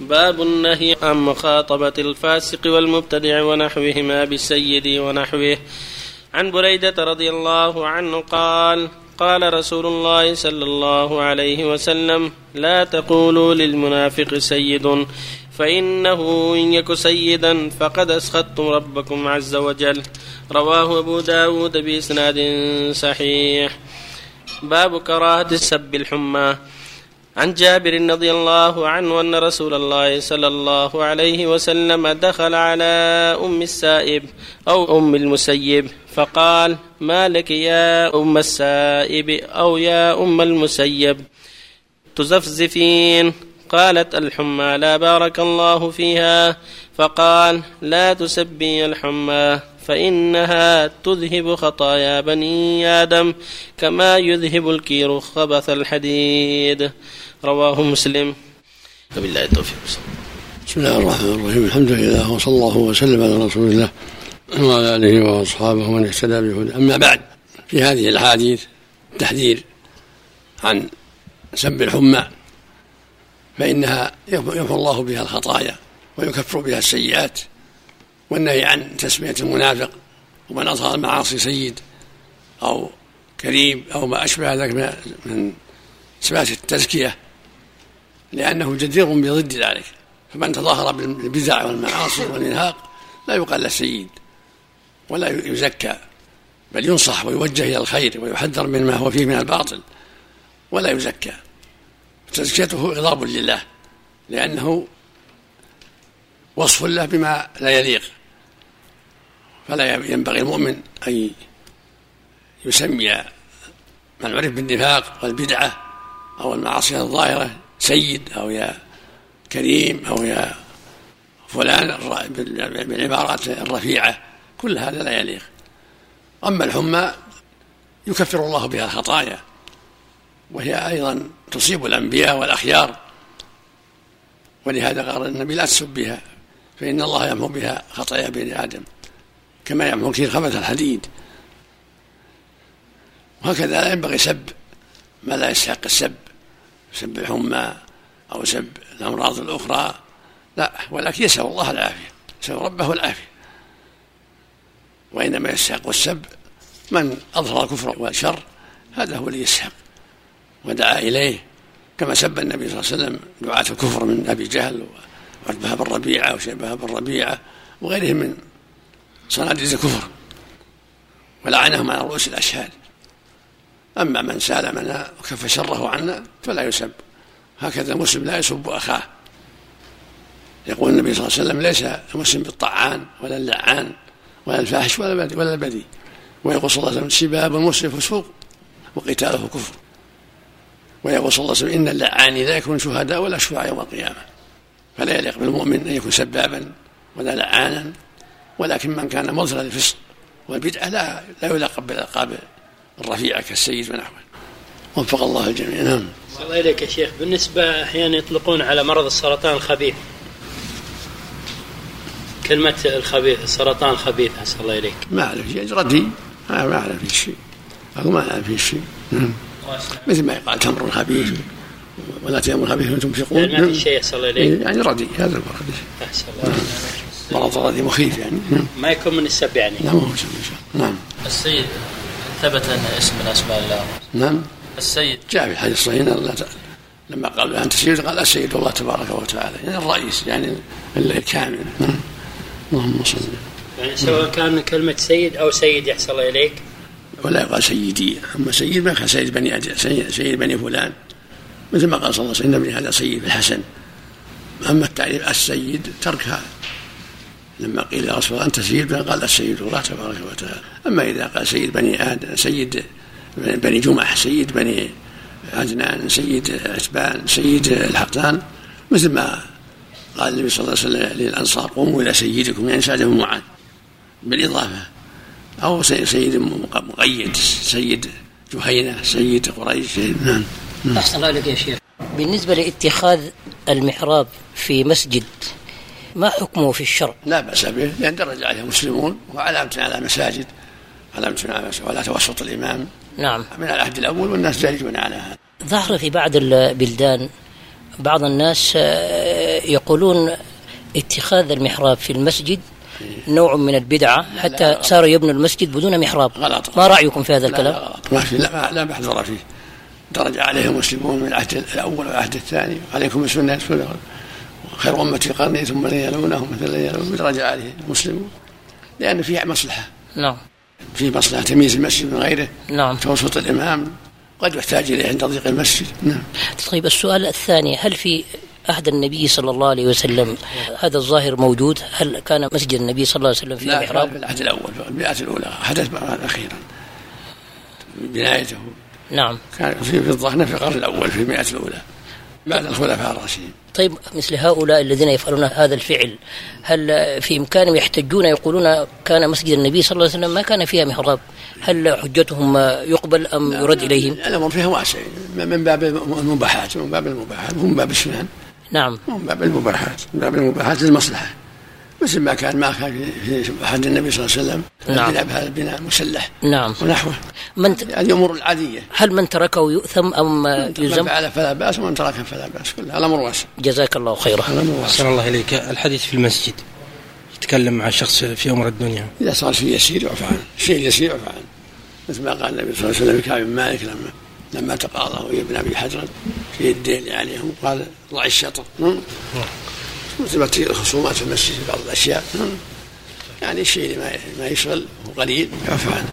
باب النهي عن مخاطبة الفاسق والمبتدع ونحوهما بالسيد ونحوه. عن بريدة رضي الله عنه قال قال رسول الله صلى الله عليه وسلم لا تقولوا للمنافق سيد فإنه إن يك سيدا فقد أسخطتم ربكم عز وجل. رواه أبو داود بإسناد صحيح. باب كراهة السب الحمى. عن جابر رضي الله عنه أن رسول الله صلى الله عليه وسلم دخل على أم السائب أو أم المسيب فقال ما لك يا أم السائب أو يا أم المسيب؟ تزفزفين. قالت الحمى لا بارك الله فيها فقال لا تسبي الحمى فإنها تذهب خطايا بني آدم كما يذهب الكير خبث الحديد. رواه مسلم. وبالله التوفيق. بسم الله الرحمن الرحيم. الحمد لله وصلى الله وسلم على رسول الله وعلى آله وأصحابه ومن اهتدى بهدى أما بعد في هذه الأحاديث تحذير عن سب الحمى. فإنها يمحو الله بها الخطايا ويكفر بها السيئات والنهي عن تسمية المنافق ومن أظهر المعاصي سيد أو كريم أو ما أشبه ذلك من صفات التزكية لأنه جدير بضد ذلك. فمن تظاهر بالبدع والمعاصي والإنهاق لا يقال له سيد ولا يزكى بل ينصح ويوجه إلى الخير ويحذر من ما هو فيه من الباطل ولا يزكى. تزكيته غضاب لله لأنه وصف له بما لا يليق. فلا ينبغي المؤمن أن يسمي من عرف بالنفاق والبدعة أو المعاصي الظاهرة سيد أو يا كريم أو يا فلان بالعبارات الرفيعة. كل هذا لا يليق. أما الحمى يكفر الله بها الخطايا. وهي أيضا تصيب الأنبياء والأخيار ولهذا قال النبي لا تسب بها فإن الله يمحو بها خطايا بني آدم كما يمحو كثير خبث الحديد. وهكذا لا ينبغي سب ما لا يستحق السب سب الحمى أو سب الأمراض الأخرى لا ولكن يسأل الله العافية يسأل ربه العافية. وإنما يستحق السب من أظهر الكفر والشر هذا هو الذي يستحق. ودعا إليه. كما سب النبي صلى الله عليه وسلم دعاة الكفر من أبي جهل وعتبة بن ربيعة وشيبة بن ربيعة وغيرهم من صناديد الكفر ولعنهم على رؤوس الأشهاد. أما من سالمنا وكف شره عنا فلا يسب. هكذا المسلم لا يسب أخاه. يقول النبي صلى الله عليه وسلم ليس المسلم بالطعان ولا اللعان ولا الفاحش ولا البذيء ولا البذيء ويقول صلى الله عليه وسلم سباب المسلم فسوق وقتاله كفر. ويقول صلى الله عليه وسلم إن اللعانين لا يكون شهداء ولا شفعاء يوم القيامة. فلا يليق بالمؤمن أن يكون سبابا ولا لعانا ولكن من كان مظهر الفسق والبدعة لا لا يلقب بالألقاب الرفيعة كالسيد ونحوه. وفق الله الجميع. نعم. الله إليك يا شيخ. بالنسبة أحيانا يطلقون على مرض السرطان الخبيث. كلمة الخبيث السرطان الخبيث أسأل الله إليك. ما أعرف شيء ردي ما أعرف شيء. أقول ما أعرف شيء. نعم. مثل ما يقال تمر خبيث ولا تيمر خبيث وأنتم تنفقون. يعني ما في شيء الله إليك يعني ردي هذا المرض أحسن الله. مرض ردي مخيف يعني. نعم. ما يكون من السب يعني. لا ما هو سب إن شاء الله. نعم. السيد ثبت أن اسم من أسماء الله نعم. السيد. جاء في الحديث الصحيح أن الله تعالى لما قال أنت سيد قال السيد الله تبارك وتعالى. يعني الرئيس يعني الكامل. نعم. اللهم صل يعني سواء كان كلمة سيد أو سيد يحصل الله إليك ولا يقال سيدي. أما سيد ما كان سيد بني سيد, سيد بني فلان. مثل ما قال صلى الله عليه وسلم إن ابني هذا سيد الحسن. أما التعريف السيد تركها. لما قيل يا رسول الله أنت سيد؟ قال السيد الله تبارك وتعالى. أما إذا قال سيد بني آدم سيد بني جمح سيد بني عدنان سيد عتبان سيد الحقدان. مثل ما قال النبي صلى الله عليه وسلم للأنصار قوموا إلى سيدكم يعني سادهم معاذ. بالإضافة أو سيد مقيد سيد جهينة سيد قريش نعم أحسن الله عليك يا شيخ. بالنسبة لاتخاذ المحراب في مسجد ما حكمه في الشرع؟ لا بأس به لأن درج عليه المسلمون وعلامة على مساجد علامة على مساجد ولا توسط الإمام. نعم. من العهد الأول والناس جارجون على هذا. ظهر في بعض البلدان بعض الناس آه، يقولون اتخاذ المحراب في المسجد نوع من البدعة حتى صاروا يبنوا المسجد بدون محراب. غلط. ما رأيكم في هذا لا الكلام؟ لا غلط. ما في لا, لا محذور فيه. درج عليه المسلمون من العهد الأول والعهد الثاني. عليكم سنه خير امتي قرني ثم الذين يلونهم مثل الذين يلونهم. درج عليه المسلمون. لأن فيه مصلحة. نعم. في مصلحة تمييز المسجد من غيره. نعم. توسط الإمام. قد يحتاج إليه عند ضيق المسجد. نعم. طيب السؤال الثاني. هل في عهد النبي صلى الله عليه وسلم. هذا الظاهر موجود. هل كان مسجد النبي صلى الله عليه وسلم في محراب العهد الأول في المئات الأولى حدث أخيرا. بنايته. نعم. كان في في الظهر في القرن الأول في المئة الأولى بعد الخلفاء الراشدين. طيب مثل هؤلاء الذين يفعلون هذا الفعل هل في إمكانهم يحتجون يقولون كان مسجد النبي صلى الله عليه وسلم ما كان فيها محراب؟ هل حجتهم يقبل أم يرد إليهم؟ الأمر فيها واسع. من باب المباحات من باب المباحات من باب السنن. نعم. من باب المباحات من باب المباحات للمصلحة. مثل ما كان ما كان في في عهد النبي صلى الله عليه وسلم. نعم. البناء بهذا البناء مسلح. نعم. ونحوه. من ت... الأمور العادية. هل من تركه يؤثم أم من يلزم؟ فعل فلا بأس ومن ترك فلا بأس. كلها الأمر واسع. جزاك الله خيرا. الأمر واسع. أحسن الله إليك. الحديث في المسجد. يتكلم مع شخص في أمر الدنيا. إذا صار شيء يسير يعفى عنه. شيء يسير يعفى عنه. مثل ما قال النبي صلى الله عليه وسلم لكعب بن مالك لما لما تقاضى وهي ابن أبي حجر في الدين عليهم قال ضع الشطر تصير الخصومات في المسجد بعض الأشياء. يعني الشيء اللي ما يشغل وقليل يعفى عنه